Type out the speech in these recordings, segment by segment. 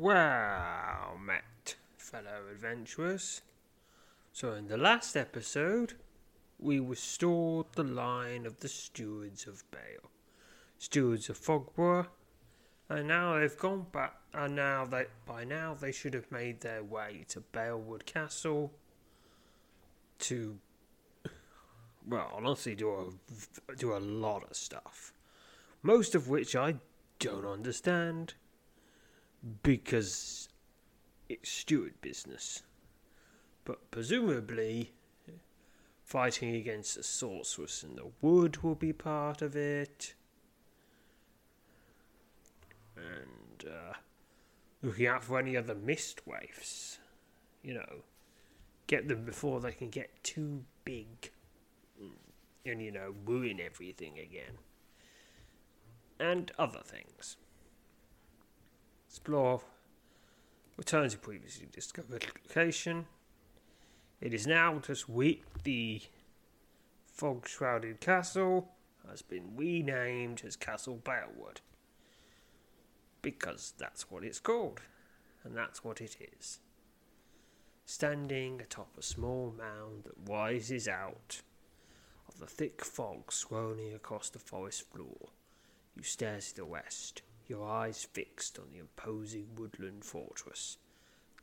Wow, met, fellow adventurers. So, in the last episode, we restored the line of the stewards of Bale, stewards of Fogbough, and now they've gone back. And now they, by now, they should have made their way to Balewood Castle to, well, honestly, do a do a lot of stuff, most of which I don't understand because it's steward business. But presumably, fighting against the sorceress in the wood will be part of it. And uh, looking out for any other mistwraiths. You know, get them before they can get too big and, you know, ruin everything again. And other things. Explore. Return to previously discovered location. It is now just we the fog shrouded castle has been renamed as Castle Balewood. Because that's what it's called, and that's what it is. Standing atop a small mound that rises out of the thick fog swirling across the forest floor, you stare to the west your eyes fixed on the imposing woodland fortress,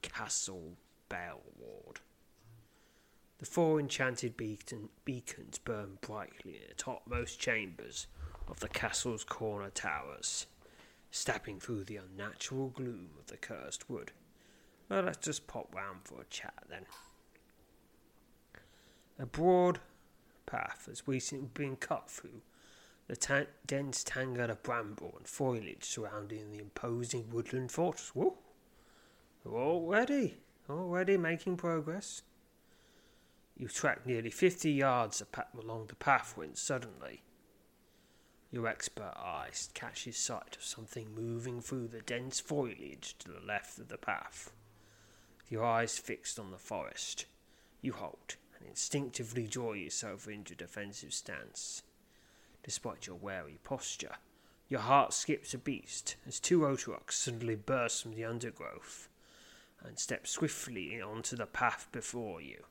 Castle Baleward. The four enchanted beacon, beacons burn brightly in the topmost chambers of the castle's corner towers, stepping through the unnatural gloom of the cursed wood. Well, let's just pop round for a chat then. A broad path has recently been cut through the ta- dense tangle of bramble and foliage surrounding the imposing woodland fortress. Whoa! Already, already making progress. You track nearly fifty yards along the path when suddenly your expert eye catches sight of something moving through the dense foliage to the left of the path. Your eyes fixed on the forest, you halt and instinctively draw yourself into defensive stance despite your wary posture. Your heart skips a beat as two Oturoks suddenly burst from the undergrowth and step swiftly onto the path before you.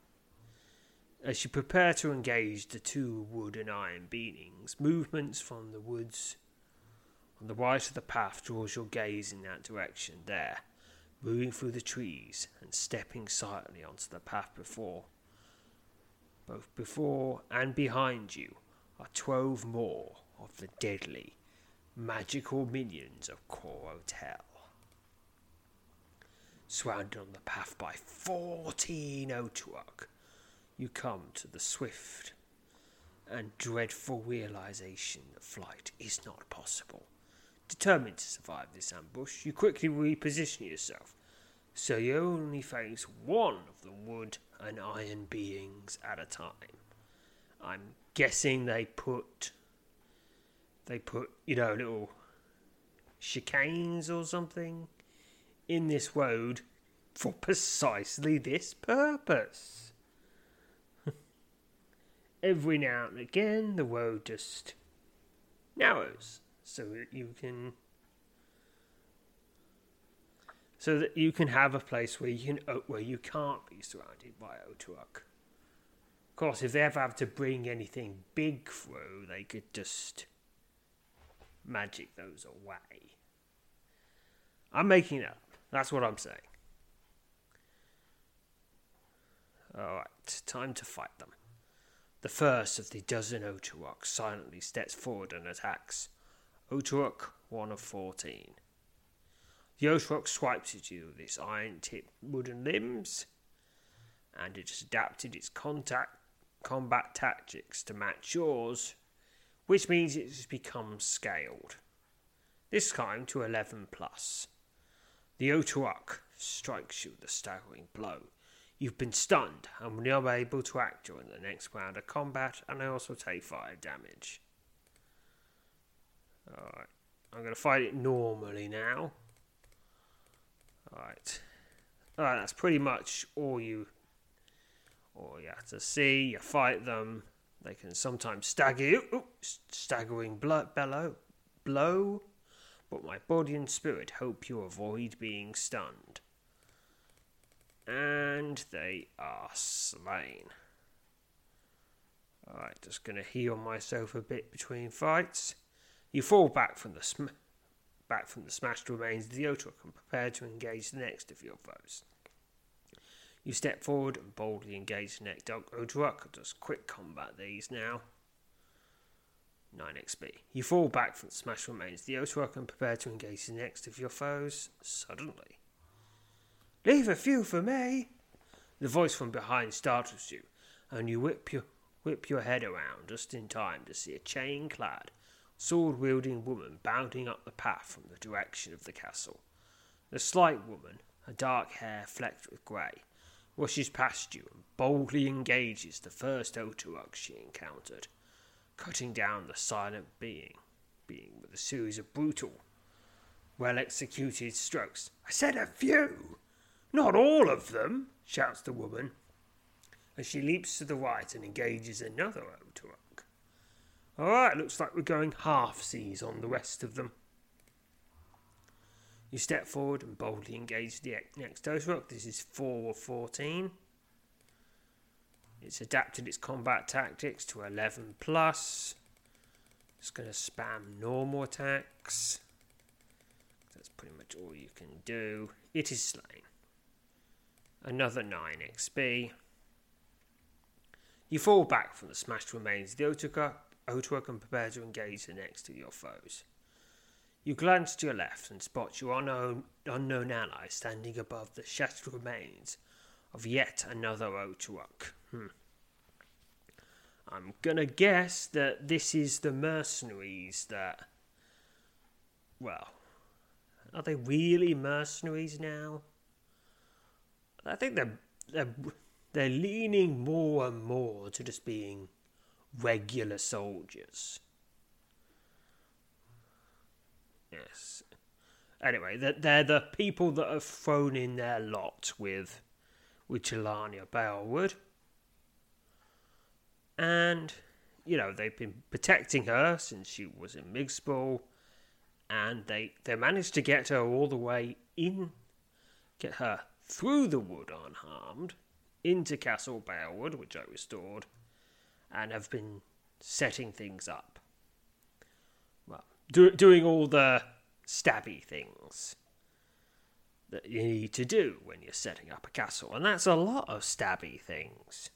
As you prepare to engage the two wood and iron beings, movements from the woods on the right of the path draws your gaze in that direction. There, moving through the trees and stepping silently onto the path before, both before and behind you, are twelve more of the deadly, magical minions of Corotel. Surrounded on the path by fourteen Otuok, you come to the swift and dreadful realization that flight is not possible. Determined to survive this ambush, you quickly reposition yourself, so you only face one of the wood and iron beings at a time. I'm guessing they put they put you know little chicanes or something in this road for precisely this purpose. Every now and again, the road just narrows so that you can so that you can have a place where you can where you can't be surrounded by Otuok. Of course, if they ever have to bring anything big through, they could just magic those away. I'm making up. That's what I'm saying. Alright, time to fight them. The first of the dozen Oturoks silently steps forward and attacks. Oturok, one of fourteen. The Oturok swipes at you with its iron tipped wooden limbs, and it has adapted its contact combat tactics to match yours, which means it has become scaled. This time to 11 plus. The Otawak strikes you with a staggering blow. You've been stunned and will not able to act during the next round of combat, and I also take fire damage. Alright, I'm going to fight it normally now. Alright. Alright, that's pretty much all you all you have to see. You fight them. They can sometimes stagger you. Ooh, staggering bellow, blow. But my body and spirit hope you avoid being stunned. And they are slain. Alright, just gonna heal myself a bit between fights. You fall back from the sm- back from the smashed remains of the Otawak and prepare to engage the next of your foes. You step forward and boldly engage the next Otawak. Does quick combat these now. 9 XP. You fall back from the smashed remains the Otawak and prepare to engage the next of your foes suddenly. Leave a few for me! The voice from behind startles you, and you whip your, whip your head around just in time to see a chain clad, sword wielding woman bounding up the path from the direction of the castle. The slight woman, her dark hair flecked with grey, rushes past you and boldly engages the first Otawak she encountered, cutting down the silent being, being with a series of brutal, well executed strokes. I said a few! Not all of them, shouts the woman, as she leaps to the right and engages another Otawak. All right, looks like we're going half seas on the rest of them. You step forward and boldly engage the next Otawak. This is 4 of 14. It's adapted its combat tactics to 11 plus. It's going to spam normal attacks. That's pretty much all you can do. It is slain another 9 XP. You fall back from the smashed remains of the Otawak and prepare to engage the next of your foes. You glance to your left and spot your unknown, unknown ally standing above the shattered remains of yet another Otawak. Hmm. I'm gonna guess that this is the mercenaries that. Well, are they really mercenaries now? I think they're they're they're leaning more and more to just being regular soldiers. Yes. Anyway, they're, they're the people that have thrown in their lot with with Jelania Balewood. And, you know, they've been protecting her since she was in Migspol. And they, they managed to get her all the way in, get her through the wood unharmed into Castle Balewood, which I restored, and have been setting things up. Do, doing all the stabby things that you need to do when you're setting up a castle, and that's a lot of stabby things.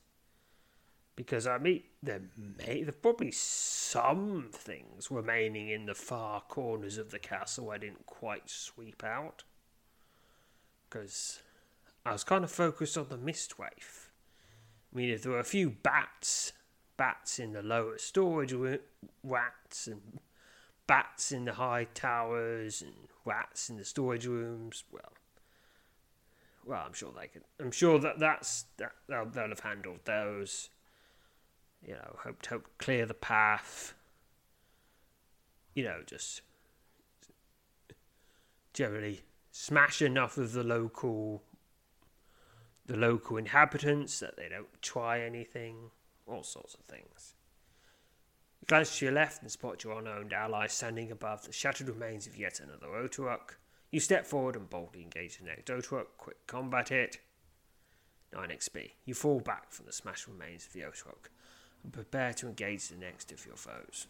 Because I mean, there may there probably some things remaining in the far corners of the castle I didn't quite sweep out. Because I was kind of focused on the mistwraith. I mean, if there were a few bats, bats in the lower storage rats, and bats in the high towers, and rats in the storage rooms, well, well, I'm sure they can. I'm sure that that's that they'll, they'll have handled those. You know, hope hope clear the path. You know, just generally smash enough of the local the local inhabitants, that they don't try anything, all sorts of things. Glance to your left and spot your unowned ally standing above the shattered remains of yet another Otawak. You step forward and boldly engage the next Otawak. Quick combat hit. 9 XP. You fall back from the smashed remains of the Otawak and prepare to engage the next of your foes.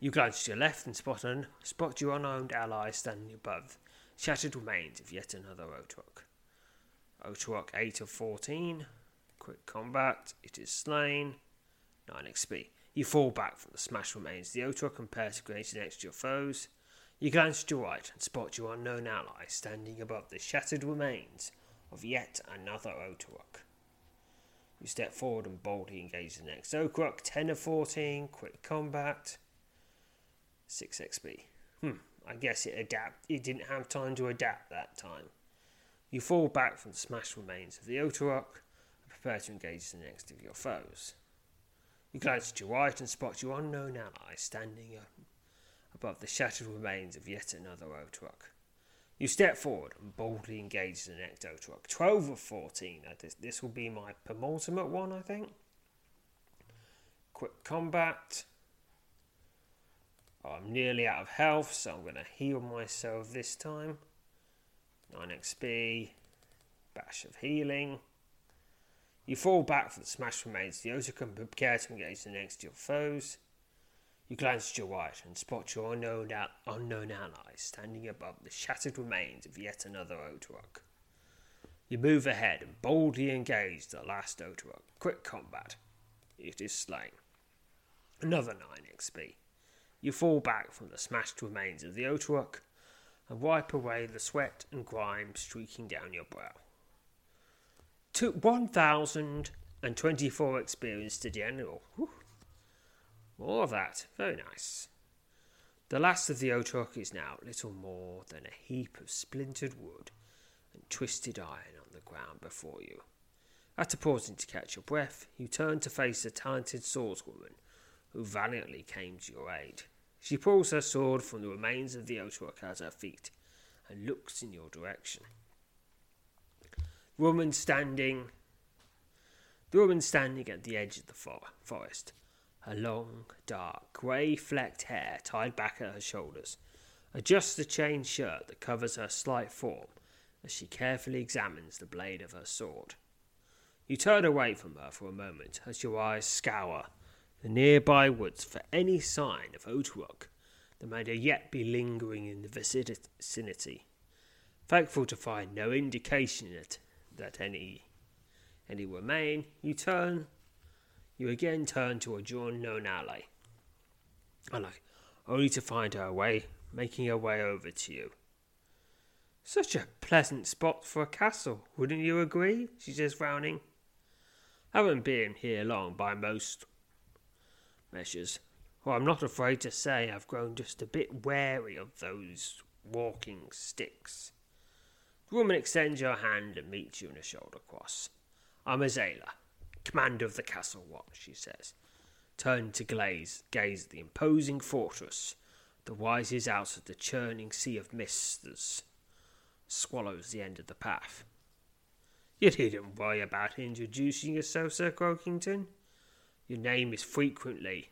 You glance to your left and spot, an, spot your unowned ally standing above shattered remains of yet another Otawak. Otawak 8 of 14. Quick combat. It is slain. 9 XP. You fall back from the smashed remains. The Otawak compares to grenades next to your foes. You glance to your right and spot your unknown ally standing above the shattered remains of yet another Otawak. You step forward and boldly engage the next Otawak. 10 of 14. Quick combat. 6 XP. Hmm. I guess it adapt. It didn't have time to adapt that time. You fall back from the smashed remains of the Otorock and prepare to engage the next of your foes. You glance to your right and spot your unknown ally standing above the shattered remains of yet another Otorock. You step forward and boldly engage the next Otorock. 12 of 14. This, this will be my penultimate one, I think. Quick combat. I'm nearly out of health, so I'm going to heal myself this time. 9 XP. Bash of healing. You fall back for the smashed remains. Of the Otorock can prepare to engage the next of your foes. You glance to your right and spot your unknown, unknown ally standing above the shattered remains of yet another Otorock. You move ahead and boldly engage the last Otorock. Quick combat. It is slain. Another 9 XP. You fall back from the smashed remains of the Otorock and wipe away the sweat and grime streaking down your brow. To 1,024 experience to general. More of that. Very nice. The last of the Otorock is now little more than a heap of splintered wood and twisted iron on the ground before you. After pausing to catch your breath, you turn to face the talented swordswoman who valiantly came to your aid. She pulls her sword from the remains of the Otorock at her feet and looks in your direction. Woman standing the woman standing at the edge of the forest. Her long, dark, grey flecked hair tied back at her shoulders, adjusts the chain shirt that covers her slight form as she carefully examines the blade of her sword. You turn away from her for a moment as your eyes scour the nearby woods for any sign of Otorock that may yet be lingering in the vicinity, thankful to find no indication that, that any any remain, you turn you again turn to a drawn known ally. Ally, only to find her way, making her way over to you. Such a pleasant spot for a castle, wouldn't you agree? she says, frowning. Haven't been here long by most measures. Well, I'm not afraid to say I've grown just a bit wary of those walking sticks. Woman extends her hand and meets you in a shoulder cross. I'm Azalea, commander of the castle watch, she says, turning to glaze, gaze at the imposing fortress that rises out of the churning sea of mist that swallows the end of the path. You needn't worry about introducing yourself, Sir Croakington. Your name is frequently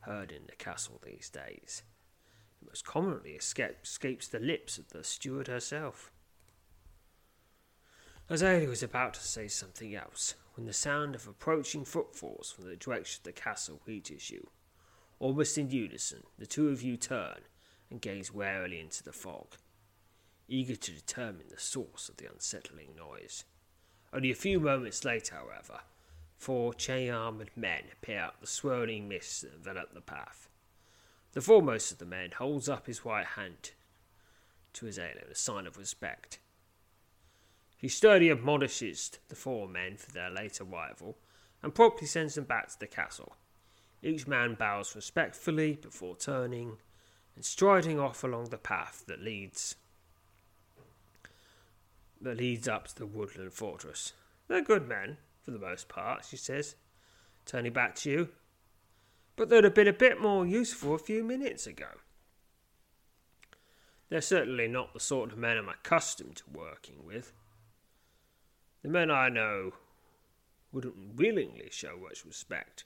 heard in the castle these days. It most commonly escapes the lips of the steward herself. Azalea was about to say something else when the sound of approaching footfalls from the direction of the castle reaches you. Almost in unison, the two of you turn and gaze warily into the fog, eager to determine the source of the unsettling noise. Only a few moments later, however, four chain armoured men appear out of the swirling mist that envelop the path. The foremost of the men holds up his right hand to his in a sign of respect. He sternly admonishes the four men for their late arrival and promptly sends them back to the castle. Each man bows respectfully before turning and striding off along the path that leads that leads up to the woodland fortress. They're good men, for the most part, she says, turning back to you. But they'd have been a bit more useful a few minutes ago. They're certainly not the sort of men I'm accustomed to working with. The men I know wouldn't willingly show much respect,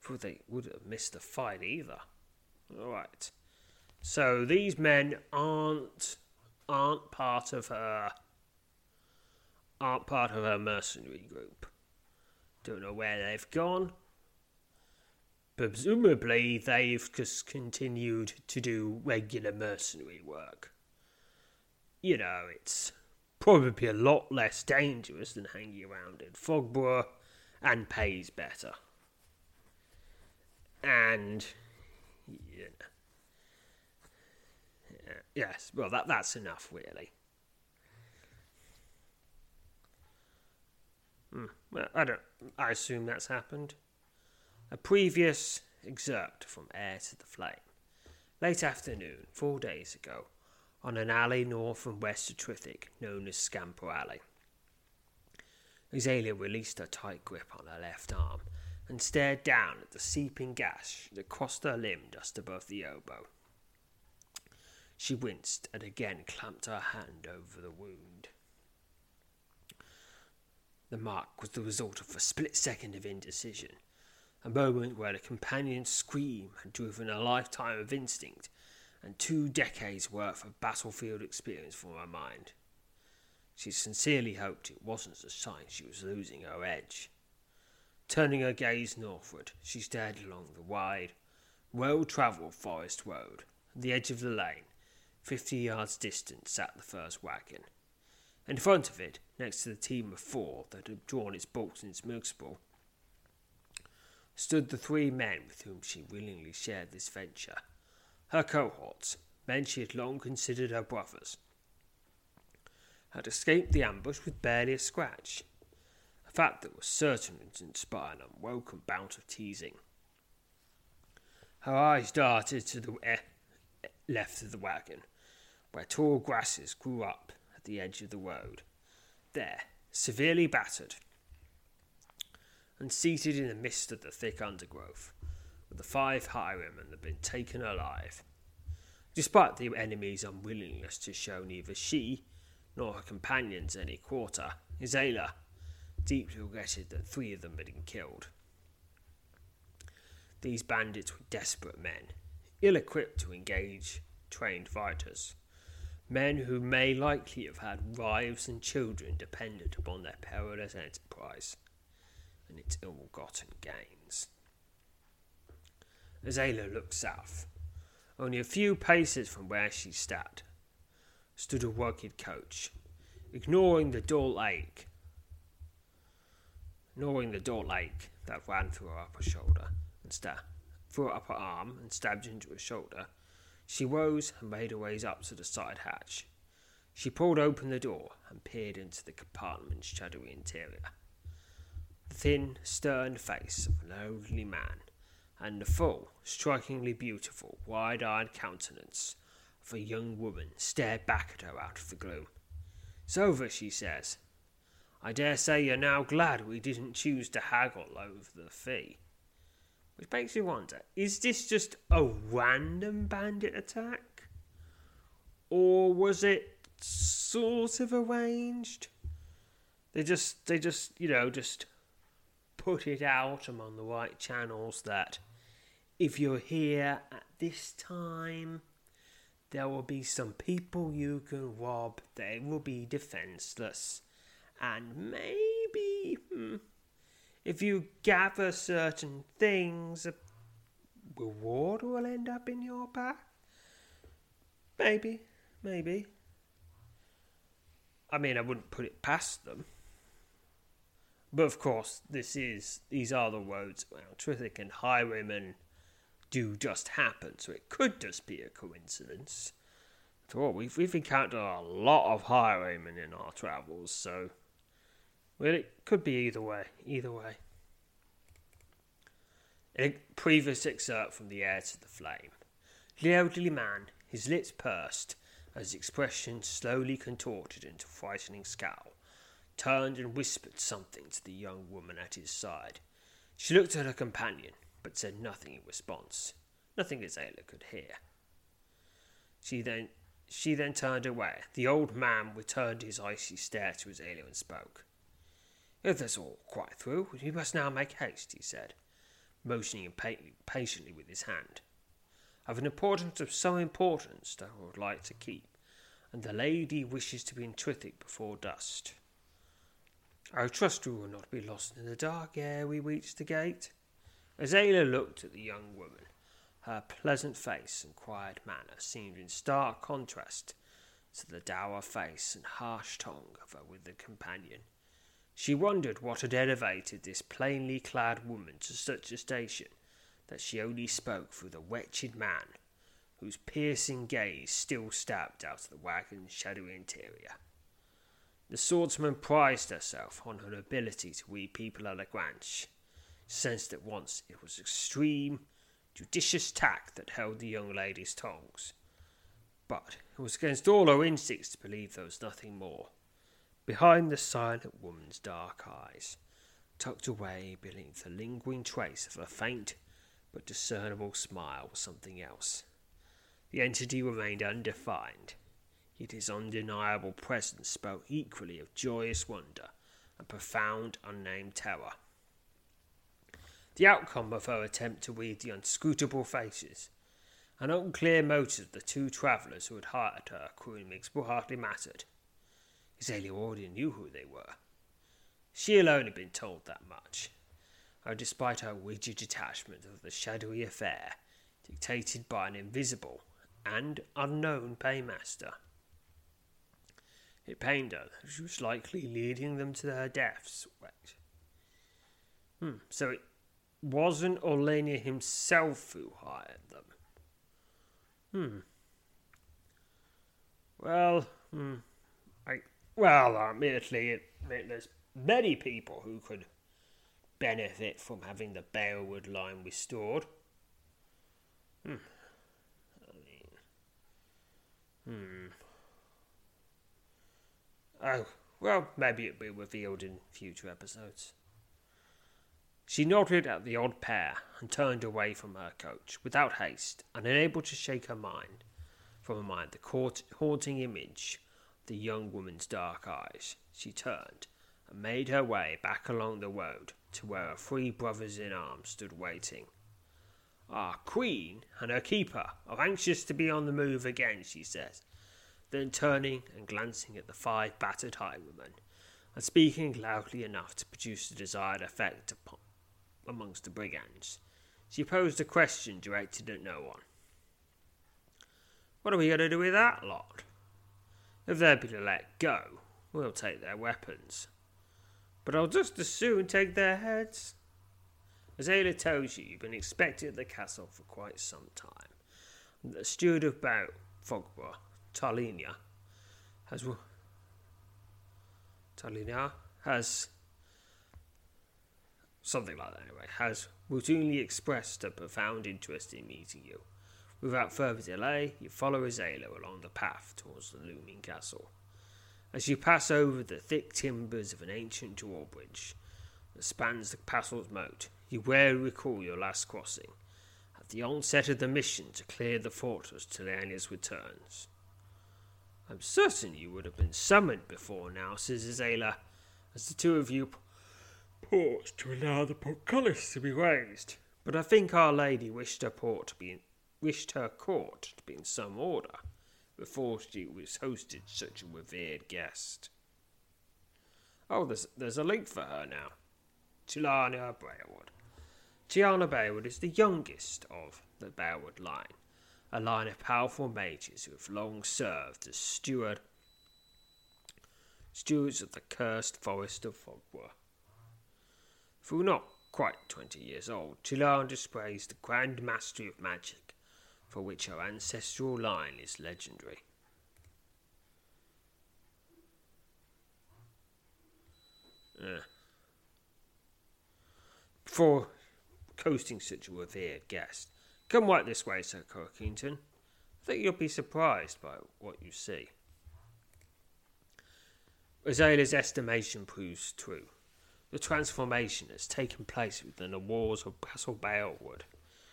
for they wouldn't have missed the fight either. All right. So these men aren't aren't part of her aren't part of her mercenary group. Don't know where they've gone. Presumably, they've just continued to do regular mercenary work. You know, it's probably a lot less dangerous than hanging around in Fogborough and pays better. And yeah, yes, well that that's enough really. Hmm, well, I don't. I assume that's happened. A previous excerpt from Heir to the Flame. Late afternoon, four days ago, on an alley north and west of Trithik, known as Scamper Alley. Azalea released her tight grip on her left arm and stared down at the seeping gash that crossed her limb just above the elbow. She winced and again clamped her hand over the wound. The mark was the result of a split second of indecision, a moment where the companion's scream had driven a lifetime of instinct and two decades' worth of battlefield experience from her mind. She sincerely hoped it wasn't a sign she was losing her edge. Turning her gaze northward, she stared along the wide, well travelled forest road. At the edge of the lane, fifty yards distant, sat the first wagon. In front of it, next to the team of four that had drawn its bolts and its milkspool, stood the three men with whom she willingly shared this venture. Her cohorts, men she had long considered her brothers, had escaped the ambush with barely a scratch, a fact that was certain to inspire an unwelcome bout of teasing. Her eyes darted to the eh, left of the wagon, where tall grasses grew up at the edge of the road. There, severely battered, and seated in the midst of the thick undergrowth, the five highwaymen had been taken alive. Despite the enemy's unwillingness to show neither she nor her companions any quarter, Azalea deeply regretted that three of them had been killed. These bandits were desperate men, ill equipped to engage trained fighters, men who may likely have had wives and children dependent upon their perilous enterprise and its ill gotten gains. Azalea looked south. Only a few paces from where she sat stood a rugged coach, ignoring the dull lake, ignoring the dull lake that ran through her upper shoulder and sta- through her upper arm and stabbed into her shoulder. She rose and made her way up to the side hatch. She pulled open the door and peered into the compartment's shadowy interior the thin, stern face of an elderly man, and the full, strikingly beautiful, wide eyed countenance of a young woman stared back at her out of the gloom. It's over, she says. I dare say you're now glad we didn't choose to haggle over the fee. Which makes me wonder is this just a random bandit attack? Or was it sort of arranged? They just, they just, you know, just put it out among the right channels that if you're here at this time, there will be some people you can rob, they will be defenseless, and maybe, hmm, if you gather certain things, a reward will end up in your path. Maybe, maybe. I mean, I wouldn't put it past them. But of course, this is these are the roads around Trithik and highwaymen do just happen, so it could just be a coincidence. After all, we've we've encountered a lot of highwaymen in our travels, so well, it could be either way. Either way. A previous excerpt from The Heir to the Flame, the elderly man, his lips pursed, as his expression slowly contorted into a frightening scowl, turned and whispered something to the young woman at his side. She looked at her companion, but said nothing in response, nothing Azalea could hear. She then she then turned away. The old man returned his icy stare to Azalea and spoke. If that's all quite through, we must now make haste, he said, motioning impatiently with his hand. I've an importance of some importance that I would like to keep, and the lady wishes to be in Trithik before dust. I trust we will not be lost in the dark ere we reach the gate. Azalea looked at the young woman. Her pleasant face and quiet manner seemed in stark contrast to the dour face and harsh tongue of her withered companion. She wondered what had elevated this plainly clad woman to such a station that she only spoke through the wretched man whose piercing gaze still stabbed out of the wagon's shadowy interior. The swordsman prized herself on her ability to read people at a glance. Sensed at once it was extreme, judicious tact that held the young lady's tongues. But it was against all her instincts to believe there was nothing more. Behind the silent woman's dark eyes, tucked away beneath the lingering trace of a faint but discernible smile, was something else. The entity remained undefined, yet its undeniable presence spoke equally of joyous wonder and profound unnamed terror. The outcome of her attempt to read the unscrutable faces and unclear motives of the two travellers who had hired her crewing Migsborough hardly mattered. Azalea already knew who they were. She alone had been told that much, and despite her rigid detachment of the shadowy affair dictated by an invisible and unknown paymaster. It pained her that she was likely leading them to their deaths. Hmm, so it wasn't Orlania himself who hired them. Hmm. Well, hmm. I, well, admittedly, it, it, there's many people who could benefit from having the Balewood line restored. Hmm. I mean, hmm. Oh, well, maybe it'll be revealed in future episodes. She nodded at the odd pair and turned away from her coach without haste and unable to shake her mind from her mind the haunting image the young woman's dark eyes. She turned and made her way back along the road to where her three brothers in arms stood waiting. Our queen and her keeper are anxious to be on the move again, she says, then turning and glancing at the five battered highwaymen, and speaking loudly enough to produce the desired effect upon amongst the brigands. She posed a question directed at no one. What are we going to do with that lot? If they're to let go, we'll take their weapons. But I'll just as soon take their heads. As Ayla tells you, you've been expected at the castle for quite some time. And The steward of Bow, Fogborough, Tarlinia, has Tarlinia has something like that anyway, has routinely expressed a profound interest in meeting you. Without further delay, you follow Azalea along the path towards the looming castle. As you pass over the thick timbers of an ancient drawbridge that spans the castle's moat, you warily recall your last crossing, at the onset of the mission to clear the fortress till Leanna's returns. I'm certain you would have been summoned before now, says Azalea, as the two of you port to allow the portcullis to be raised, but I think Our Lady wished her port to be in, wished her court to be in some order before she was hosted such a revered guest. Oh, there's there's a link for her now. Tiana Balewood. Tiana Balewood is the youngest of the Balewood line, a line of powerful mages who have long served as steward stewards of the cursed forest of Fogborough. Though not quite twenty years old, Chilan displays the grand mastery of magic, for which her ancestral line is legendary. Uh, for coasting such a revered guest, come right this way, Sir Corkington. I think you'll be surprised by what you see. Azalea's estimation proves true. The transformation has taken place within the walls of Castle Balewood.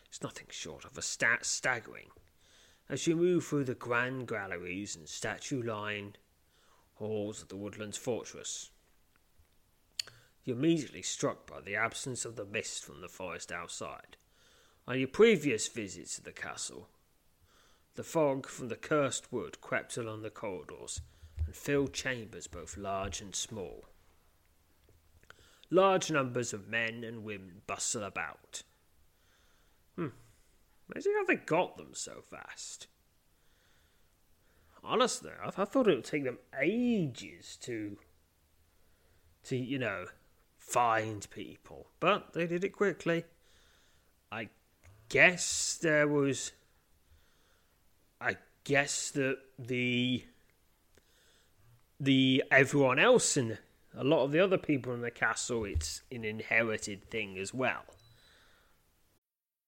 It's nothing short of a stat staggering. As you move through the grand galleries and statue lined halls of the Woodlands Fortress, you're immediately struck by the absence of the mist from the forest outside. On your previous visits to the castle, the fog from the cursed wood crept along the corridors and filled chambers both large and small. Large numbers of men and women bustle about. Hmm. Amazing how they got them so fast. Honestly, I, I thought it would take them ages to, to you know, find people, but they did it quickly. I guess there was. I guess that the the everyone else in a lot of the other people in the castle, it's an inherited thing as well.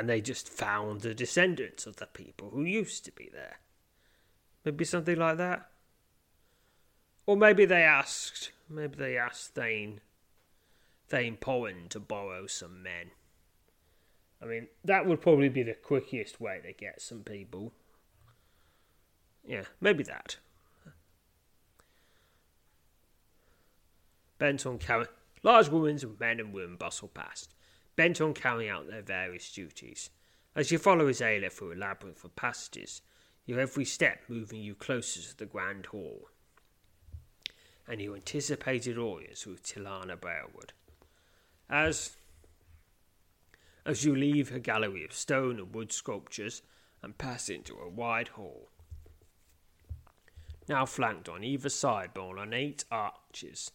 And they just found the descendants of the people who used to be there. Maybe something like that. Or maybe they asked, maybe they asked Thane, Thane Powen to borrow some men. I mean, that would probably be the quickest way to get some people. Yeah, maybe that. Bent on carrying large women and men and women bustle past bent on carrying out their various duties. As you follow Azalea through a labyrinth of passages, your every step moving you closer to the grand hall, and your anticipated audience with Tilana Balewood. As as you leave her gallery of stone and wood sculptures and pass into a wide hall, now flanked on either side by ornate arches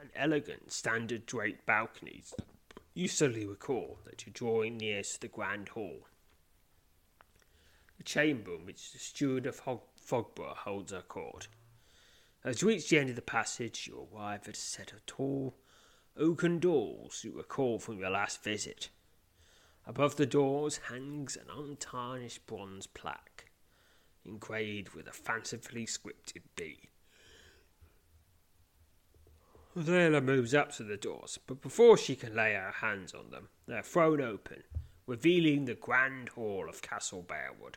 and elegant standard draped balconies you suddenly recall that you're drawing near to the grand hall. The chamber in which the steward of Hog- Fogborough holds her court. As you reach the end of the passage, you arrive at a set of tall oaken doors you recall from your last visit. Above the doors hangs an untarnished bronze plaque, engraved with a fancifully scripted B. Layla moves up to the doors, but before she can lay her hands on them, they are thrown open, revealing the grand hall of Castle Balewood.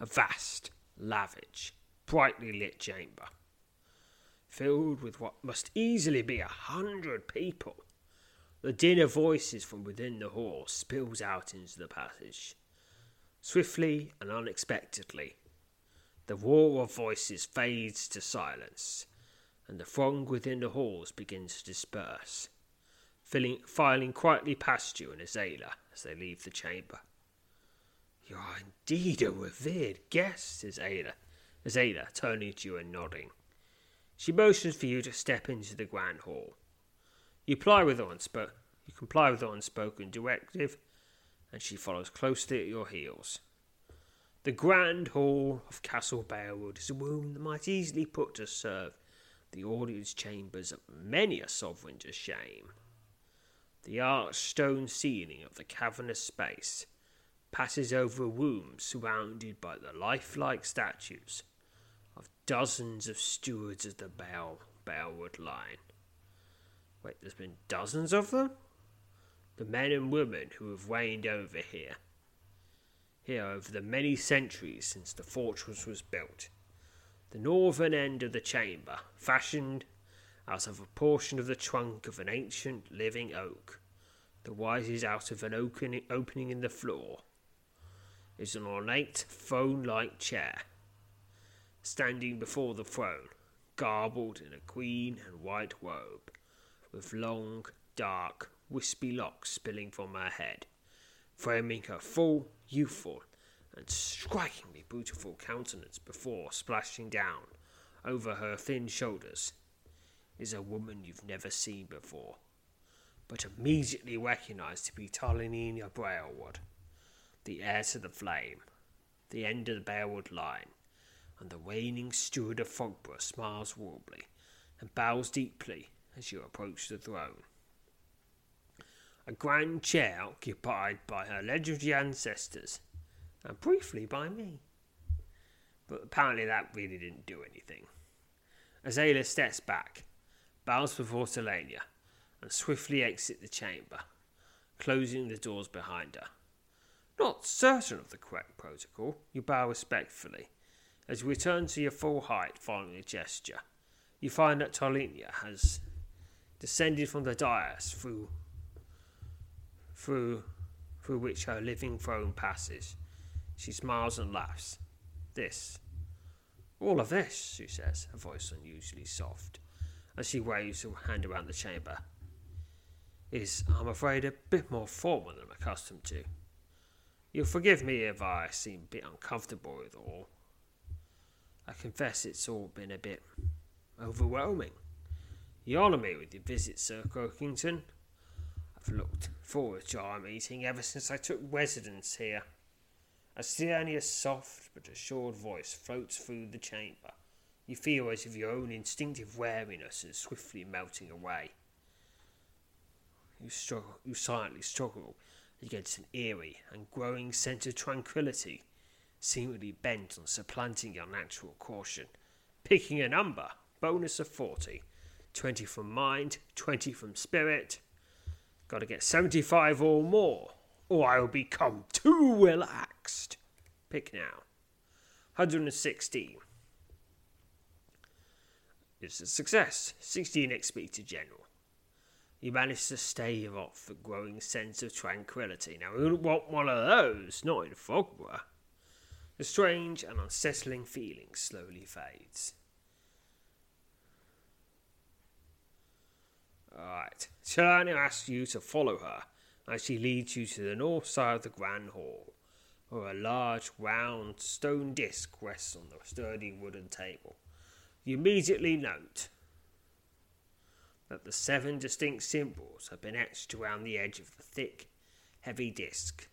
A vast, lavish, brightly lit chamber, filled with what must easily be a hundred people. The din of voices from within the hall spills out into the passage. Swiftly and unexpectedly, the roar of voices fades to silence and the throng within the halls begins to disperse, filling, filing quietly past you and Azalea as they leave the chamber. You are indeed a revered guest, says Ada, Azalea, turning to you and nodding. She motions for you to step into the grand hall. You comply with the unspo- you with unspoken directive, and she follows closely at your heels. The grand hall of Castle Balewood is a room that might easily put to serve the audience chambers of many a sovereign to shame. The arched stone ceiling of the cavernous space passes over a room surrounded by the lifelike statues of dozens of stewards of the Bale, Balewood line. Wait, there's been dozens of them? The men and women who have reigned over here. Here over the many centuries since the fortress was built the northern end of the chamber, fashioned out of a portion of the trunk of an ancient living oak that rises out of an opening in the floor, is an ornate throne like chair. Standing before the throne, garbled in a green and white robe, with long, dark, wispy locks spilling from her head, framing her full, youthful, and strikingly beautiful countenance before splashing down over her thin shoulders is a woman you've never seen before, but immediately recognized to be Tarlinina Balewood, the heir to the flame, the end of the Balewood line, and the reigning steward of Fogborough smiles warmly and bows deeply as you approach the throne. A grand chair occupied by her legendary ancestors and briefly by me. But apparently that really didn't do anything. Azalea steps back, bows before Selenia, and swiftly exits the chamber, closing the doors behind her. Not certain of the correct protocol, you bow respectfully. As you return to your full height following the gesture, you find that Tolinia has descended from the dais through through through which her living throne passes. She smiles and laughs. This. All of this, she says, her voice unusually soft, as she waves her hand around the chamber, is, I'm afraid, a bit more formal than I'm accustomed to. You'll forgive me if I seem a bit uncomfortable with all. I confess it's all been a bit overwhelming. You honour me with your visit, Sir Croakington. I've looked forward to our meeting ever since I took residence here. As only a soft but assured voice floats through the chamber, you feel as if your own instinctive wariness is swiftly melting away. You struggle, you silently struggle against an eerie and growing sense of tranquillity, seemingly bent on supplanting your natural caution. Picking a number, bonus of 40. 20 from mind, 20 from spirit. Got to get 75 or more, Oh, or I will become too relaxed. Pick now. 116. It's a success. 16 XP to general. You managed to stave off the growing sense of tranquility. Now, we want one of those, not in Fogwa. The strange and unsettling feeling slowly fades. Alright, shall I now ask you to follow her as she leads you to the north side of the Grand Hall, where a large round stone disc rests on the sturdy wooden table. You immediately note that the seven distinct symbols have been etched around the edge of the thick, heavy disc.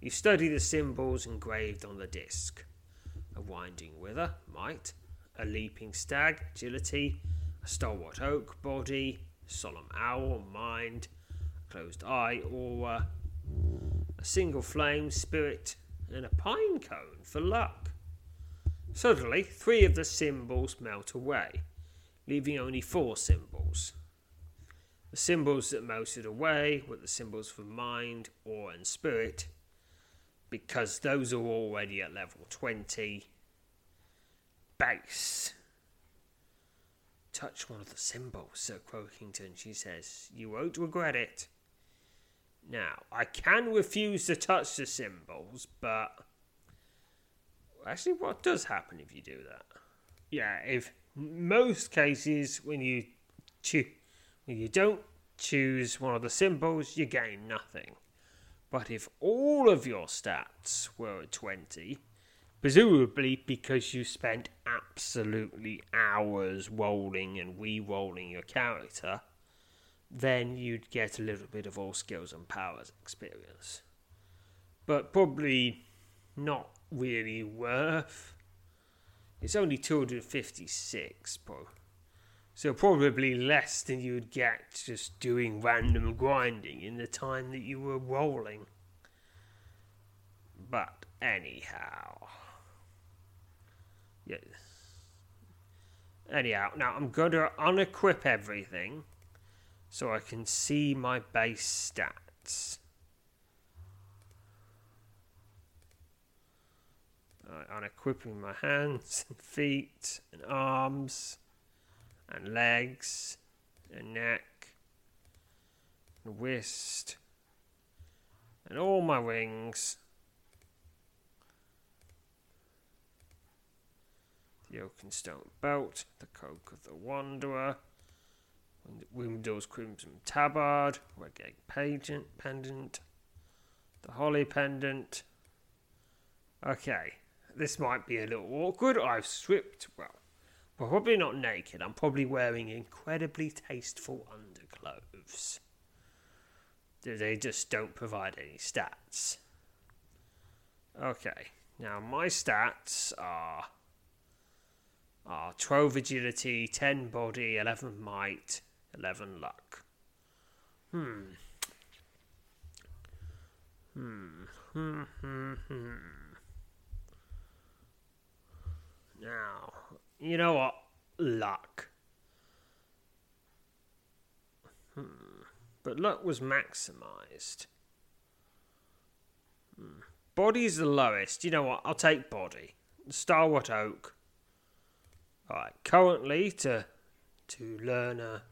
You study the symbols engraved on the disc. A winding wither, might, a leaping stag, agility, a stalwart oak, body, solemn owl, mind, closed eye, aura, uh, a single flame, spirit, and a pine cone for luck. Suddenly, three of the symbols melt away leaving only four symbols. The symbols that melted away were the symbols for mind, awe, and spirit, because those are already at level 20. Base. Touch one of the symbols, Sir Croakington, she says. You won't regret it. Now, I can refuse to touch the symbols, but. Actually, what does happen if you do that? Yeah, if most cases when you choose when you don't choose one of the symbols, you gain nothing. But if all of your stats were at 20, presumably because you spent absolutely hours rolling and re-rolling your character, then you'd get a little bit of all skills and powers experience. But probably not really worth it's only 256, bro. So probably less than you'd get just doing random grinding in the time that you were rolling. But anyhow. Yes. Anyhow, now I'm going to unequip everything so I can see my base stats. I'm equipping my hands and feet and arms and legs and neck and wrist and all my wings. The Oakenstone belt, the Cloak of the Wanderer, Wimdall's Crimson Tabard, Reggae Pageant Pendant, the Holly Pendant. Okay, this might be a little awkward. I've stripped, well, probably not naked. I'm probably wearing incredibly tasteful underclothes. They just don't provide any stats. Okay, now my stats are are 12 agility, 10 body, 11 might, 11 luck. Hmm. Hmm. Hmm. Hmm. Hmm. Now, you know what? Luck. Hmm. but luck was maximised. Hmm. Body's the lowest. You know what? I'll take body. Stalwart Oak. Alright, currently to to learn a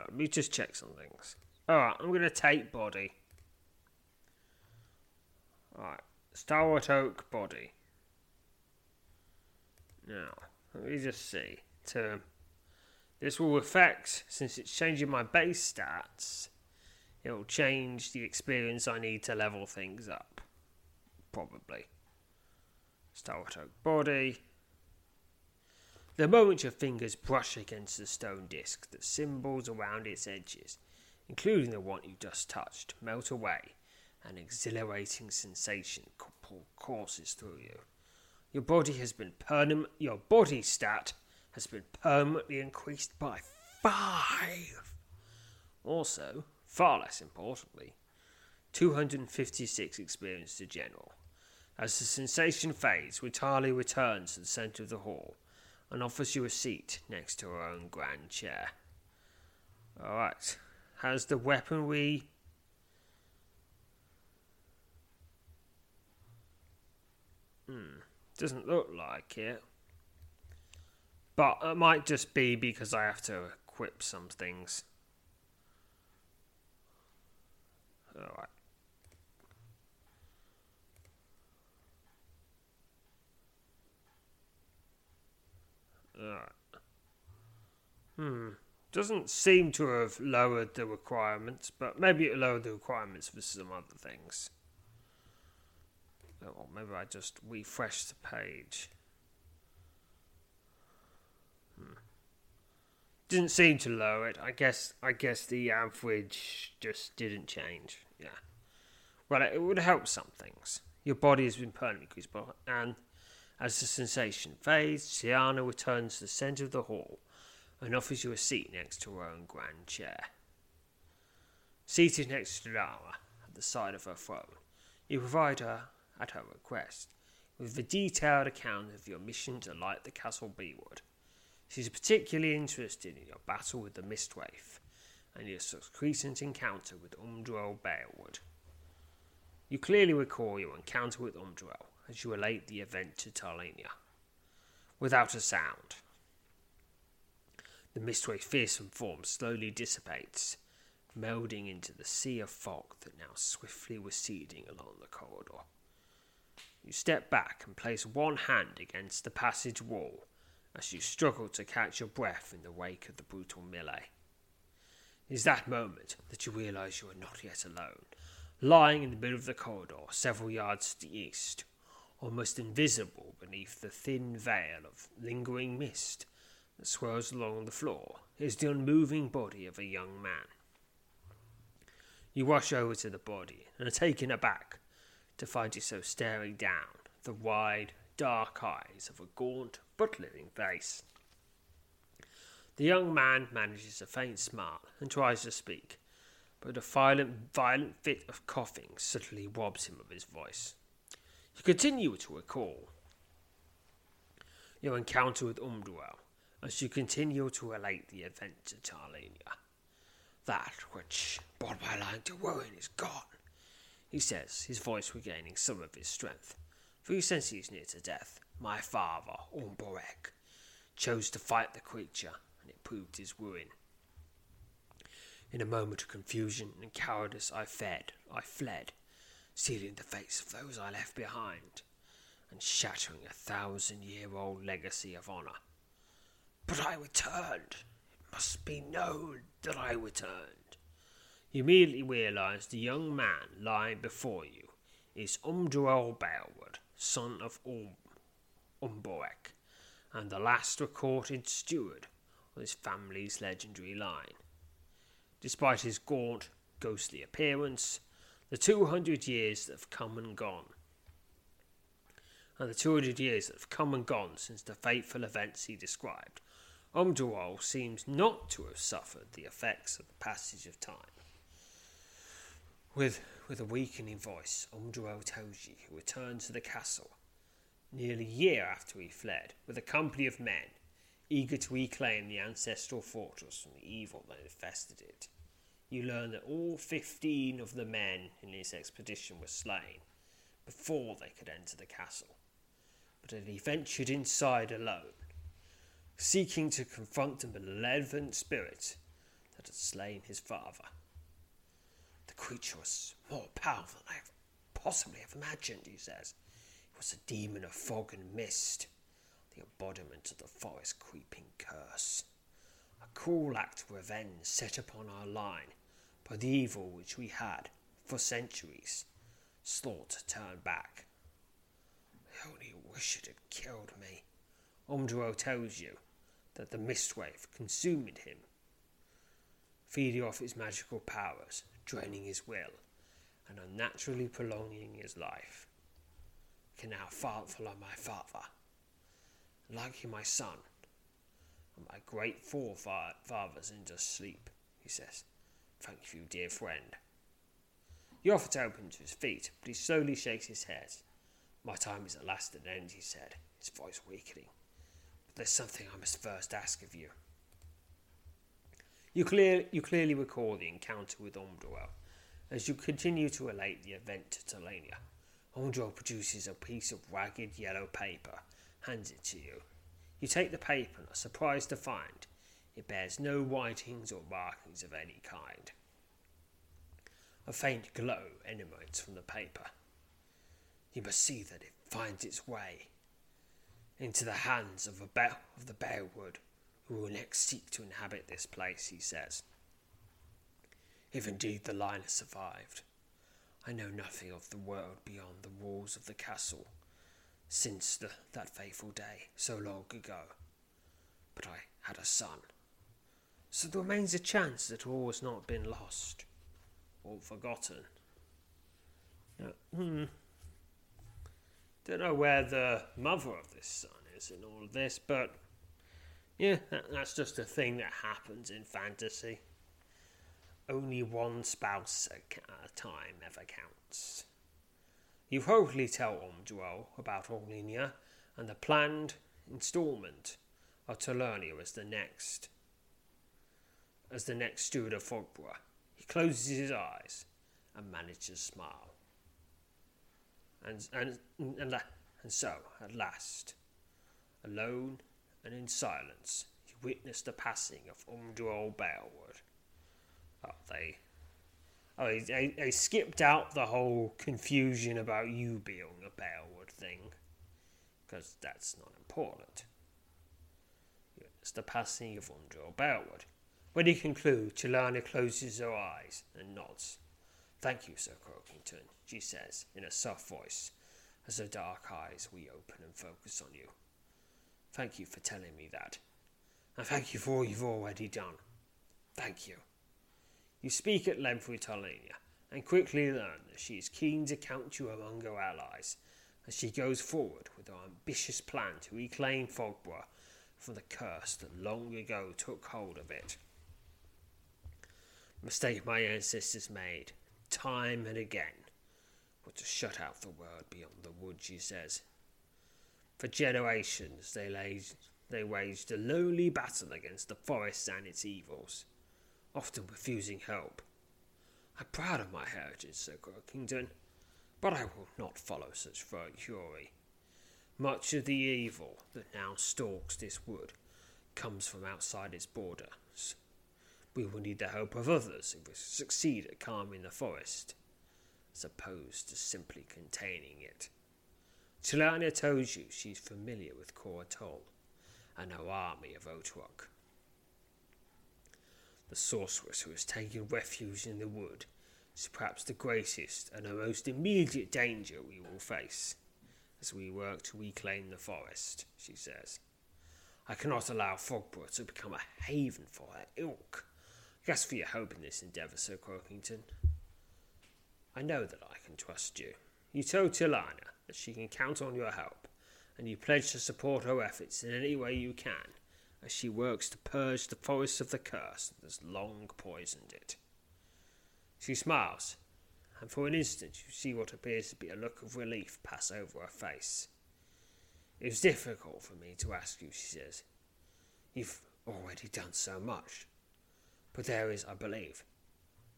let me just check some things. Alright, I'm gonna take body. Alright. Stalwart Oak body. Now, let me just see. Term. This will affect, since it's changing my base stats, it will change the experience I need to level things up. Probably. Stalwart Oak body. The moment your fingers brush against the stone disc, the symbols around its edges, including the one you just touched, melt away. An exhilarating sensation courses through you. Your body has been permanent. Your body stat has been permanently increased by five. Also, far less importantly, 256 experience to general. As the sensation fades, Witali returns to the centre of the hall and offers you a seat next to her own grand chair. Alright, has the weaponry. Hmm, doesn't look like it. But it might just be because I have to equip some things. Alright. Hmm. Doesn't seem to have lowered the requirements, but maybe it lowered the requirements for some other things. Or maybe I just refreshed the page. Hmm. Didn't seem to lower it. I guess I guess the average just didn't change. Yeah. Well, it would help some things. Your body has been permanently increased, and as the sensation fades, Siana returns to the centre of the hall and offers you a seat next to her own grand chair. Seated next to Lara at the side of her throne, you provide her, at her request, with a detailed account of your mission to light the castle Balewood. She is particularly interested in your battle with the Mistwraith and your subsequent encounter with Umdrel Bearwood. You clearly recall your encounter with Umdrel as you relate the event to Tarlenia. Without a sound, the Mistwraith fearsome form slowly dissipates, melding into the sea of fog that now swiftly receding along the corridor. You step back and place one hand against the passage wall as you struggle to catch your breath in the wake of the brutal melee. It is that moment that you realize you are not yet alone, lying in the middle of the corridor, several yards to the east, almost invisible beneath the thin veil of lingering mist that swirls along the floor, is the unmoving body of a young man. You rush over to the body and are taken aback to find yourself staring down the wide, dark eyes of a gaunt but living face. The young man manages a faint smile and tries to speak, but a violent, violent fit of coughing suddenly robs him of his voice. You continue to recall your encounter with Umdrel as you continue to relate the event to Tarlenia. That which brought my line to ruin is gone, he says, his voice regaining some of his strength. For he senses he is near to death. My father, Umborek, chose to fight the creature, and it proved his ruin. In a moment of confusion and cowardice, I fled. I fled, sealing the fates of those I left behind, and shattering a thousand-year-old legacy of honour. But I returned. It must be known that I returned. You immediately realize the young man lying before you is Umdrel Bearwood, son of um, Umborek, and the last recorded steward of his family's legendary line. Despite his gaunt, ghostly appearance, the 200 years that have come and gone, and the 200 years that have come and gone since the fateful events he described, Umdrel seems not to have suffered the effects of the passage of time. With, with a weakening voice, Umdrel tells you he returned to the castle nearly a year after he fled with a company of men, eager to reclaim the ancestral fortress from the evil that infested it. You learn that all fifteen of the men in this expedition were slain before they could enter the castle, but that he ventured inside alone, seeking to confront the malevolent spirit that had slain his father. The creature was more powerful than I could possibly have imagined, he says. It was a demon of fog and mist, the embodiment of the forest creeping curse. A cruel act of revenge set upon our line by the evil which we had, for centuries, sought to turn back. I only wish it had killed me. Omduro tells you that the mistwraith consumed him, feeding off his magical powers, draining his will, and unnaturally prolonging his life. I can now follow my father, like you, my son, and my great forefathers into sleep, he says. Thank you, dear friend. He offers to his feet, but he slowly shakes his head. My time is at last at an end, he said, his voice weakening. But there's something I must first ask of you. You, clear, you clearly recall the encounter with Umdrel. As you continue to relate the event to Talania, Umdrel produces a piece of ragged yellow paper, hands it to you. You take the paper and are surprised to find it bears no writings or markings of any kind. A faint glow emanates from the paper. You must see that it finds its way into the hands of, a of the Bearwood who will next seek to inhabit this place, he says. If indeed the line has survived, I know nothing of the world beyond the walls of the castle since the, that fateful day so long ago. But I had a son, so there remains a chance that all has not been lost or forgotten. Now, hmm. Don't know where the mother of this son is in all of this, but yeah, that, that's just a thing that happens in fantasy. Only one spouse at a time ever counts. You hopefully tell Umdrel about Orlinia and the planned instalment of Talernia as the next as the next steward of Fogborough. He closes his eyes and manages to smile. And, and, and, and so, at last, alone and in silence, he witnessed the passing of Umdrel Bearwood. Oh, they, oh, they, they skipped out the whole confusion about you being a Bearwood thing, because that's not important. It's the passing of Umdrel Bearwood. When he concludes, Chelana closes her eyes and nods. Thank you, Sir Croakington, she says in a soft voice, as her dark eyes reopen and focus on you. Thank you for telling me that. And thank you for all you've already done. Thank you. You speak at length with Tarlania, and quickly learn that she is keen to count you among her allies as she goes forward with her ambitious plan to reclaim Fogborough from the curse that long ago took hold of it mistake my ancestors made, time and again, was to shut out the world beyond the wood, she says. For generations they, laid, they waged a lonely battle against the forest and its evils, often refusing help. I'm proud of my heritage, Sir Croakington, but I will not follow such fury. Much of the evil that now stalks this wood comes from outside its borders we will need the help of others if we succeed at calming the forest, as opposed to simply containing it. Tilania tells you she's familiar with Koratol and her army of Otrok. The sorceress who has taken refuge in the wood is perhaps the greatest and the most immediate danger we will face as we work to reclaim the forest, she says. I cannot allow Fogborough to become a haven for her ilk Guess for your hope in this endeavour, Sir Croakington. I know that I can trust you. You told Tilana that she can count on your help, and you pledge to support her efforts in any way you can as she works to purge the forest of the curse that has long poisoned it. She smiles, and for an instant you see what appears to be a look of relief pass over her face. It was difficult for me to ask you, she says. You've already done so much. But there is, I believe,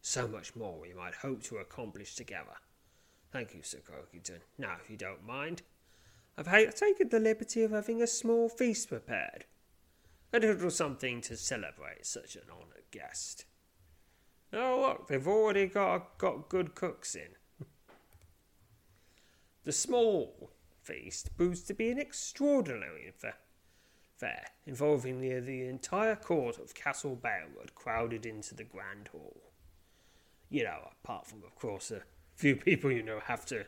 so much more we might hope to accomplish together. Thank you, Sir Croakington. Now, if you don't mind, I've ha- taken the liberty of having a small feast prepared. A little something to celebrate such an honoured guest. Oh, look, they've already got, got good cooks in. the small feast proves to be an extraordinary affair, involving near the entire court of Castle Balewood crowded into the grand hall. You know, apart from, of course, a few people you know have to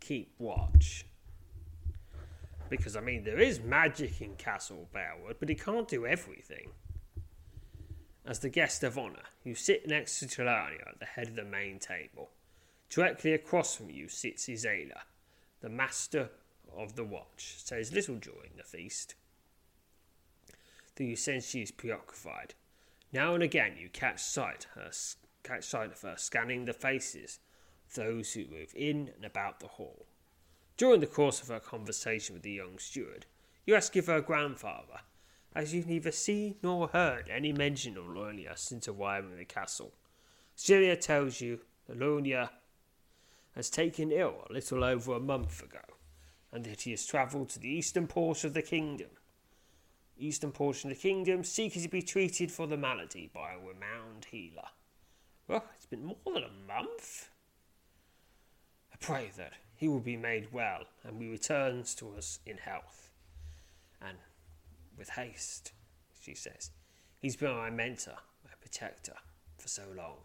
keep watch. Because, I mean, there is magic in Castle Balewood, but he can't do everything. As the guest of honour, you sit next to Trelawney at the head of the main table. Directly across from you sits Azalea, the master of the watch, says little during the feast. Though you sense she is preoccupied. Now and again you catch sight, her, catch sight of her scanning the faces of those who move in and about the hall. During the course of her conversation with the young steward, you ask if her grandfather, as you've neither seen nor heard any mention of Lunia since arriving at the castle. Celia tells you that Lunia has taken ill a little over a month ago, and that he has travelled to the eastern portion of the kingdom. Eastern portion of the kingdom, seeking to be treated for the malady by a renowned healer. Well, it's been more than a month. I pray that he will be made well and he returns to us in health. And with haste, she says. He's been my mentor, my protector, for so long.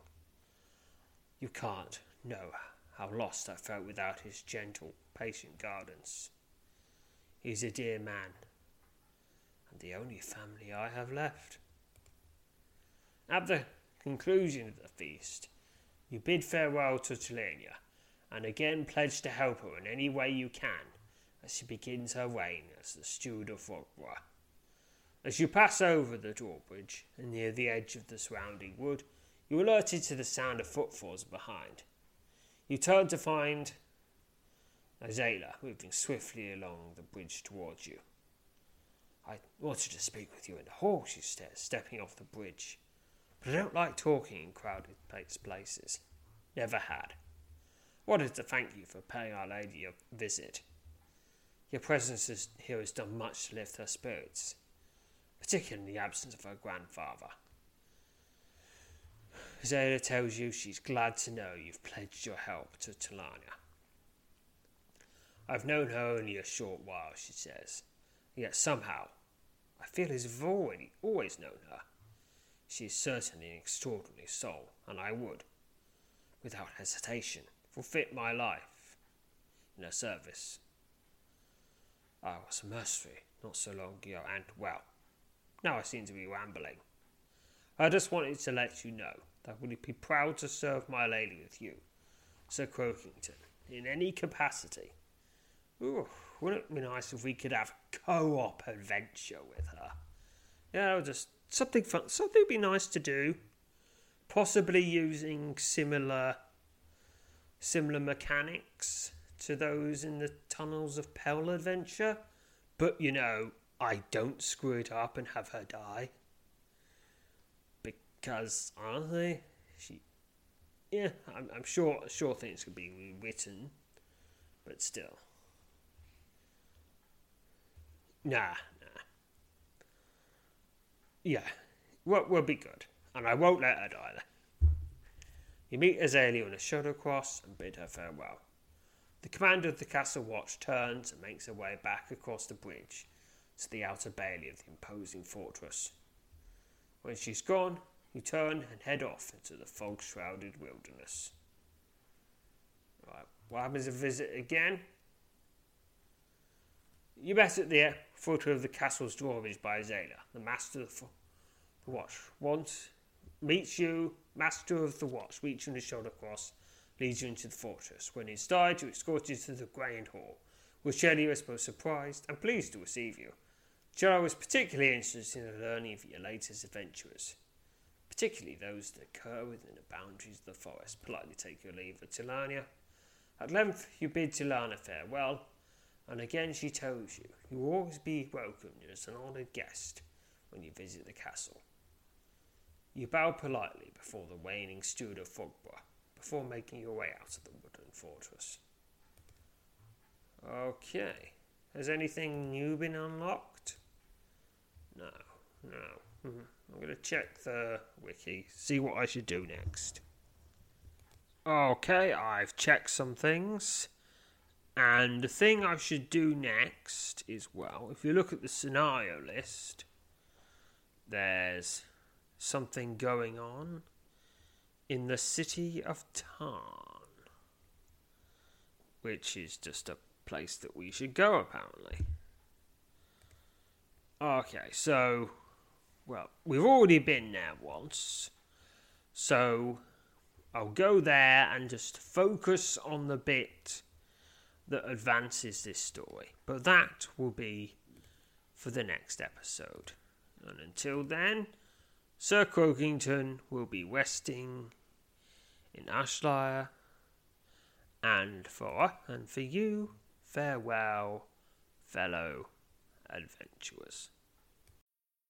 You can't know how lost I felt without his gentle, patient guidance. He's a dear man, and the only family I have left. At the conclusion of the feast, you bid farewell to Telenia, and again pledge to help her in any way you can as she begins her reign as the steward of Rockborough. As you pass over the drawbridge and near the edge of the surrounding wood, you are alerted to the sound of footfalls behind. You turn to find Azalea moving swiftly along the bridge towards you. I wanted to speak with you in the hall, she says, stepping off the bridge. But I don't like talking in crowded places. Never had. Wanted to thank you for paying Our Lady a visit. Your presence here has done much to lift her spirits, particularly in the absence of her grandfather. Zayda tells you she's glad to know you've pledged your help to Talania. I've known her only a short while, she says, yet somehow I feel as if I've already always known her. She is certainly an extraordinary soul, and I would, without hesitation, forfeit my life in her service. I was a mercenary not so long ago, and, well, now I seem to be rambling. I just wanted to let you know that I would be proud to serve my lady with you, Sir Croakington, in any capacity. Ooh, wouldn't it be nice if we could have co-op adventure with her? Yeah, just something fun, something would be nice to do. Possibly using similar, similar mechanics to those in the tunnels of Pell Adventure, but you know, I don't screw it up and have her die. Because honestly, she, yeah, I'm, I'm sure sure things could be rewritten, but still, nah, nah, yeah, we'll, we'll be good, and I won't let her die. You meet Azalea on a shuttle cross and bid her farewell. The commander of the castle watch turns and makes her way back across the bridge to the outer bailey of the imposing fortress. When she's gone, you turn and head off into the fog shrouded wilderness. Right, what happens if visit again? You met at the foot of the castle's drawbridge by Azalea, the master of the watch. Once meets you, master of the watch, reaching the shoulder cross, leads you into the fortress. When he's died, you escort you to the grand hall, where Shelley was both surprised and pleased to receive you. Joe was particularly interested in learning of your latest adventures particularly those that occur within the boundaries of the forest. Politely take your leave of Tilania. At length you bid Tilana farewell, and again she tells you you will always be welcomed as an honoured guest, when you visit the castle. You bow politely before the waning steward of Fogbough before making your way out of the wooden fortress. Okay. Has anything new been unlocked? No, no. Mm-hmm. I'm going to check the wiki, see what I should do next. Okay, I've checked some things. And the thing I should do next is well, if you look at the scenario list, there's something going on in the city of Tarn, which is just a place that we should go, apparently. Okay, so, well, we've already been there once, so I'll go there and just focus on the bit that advances this story. But that will be for the next episode. And until then, Sir Croakington will be resting in Ashlyre, and for and for you, farewell, fellow adventurers.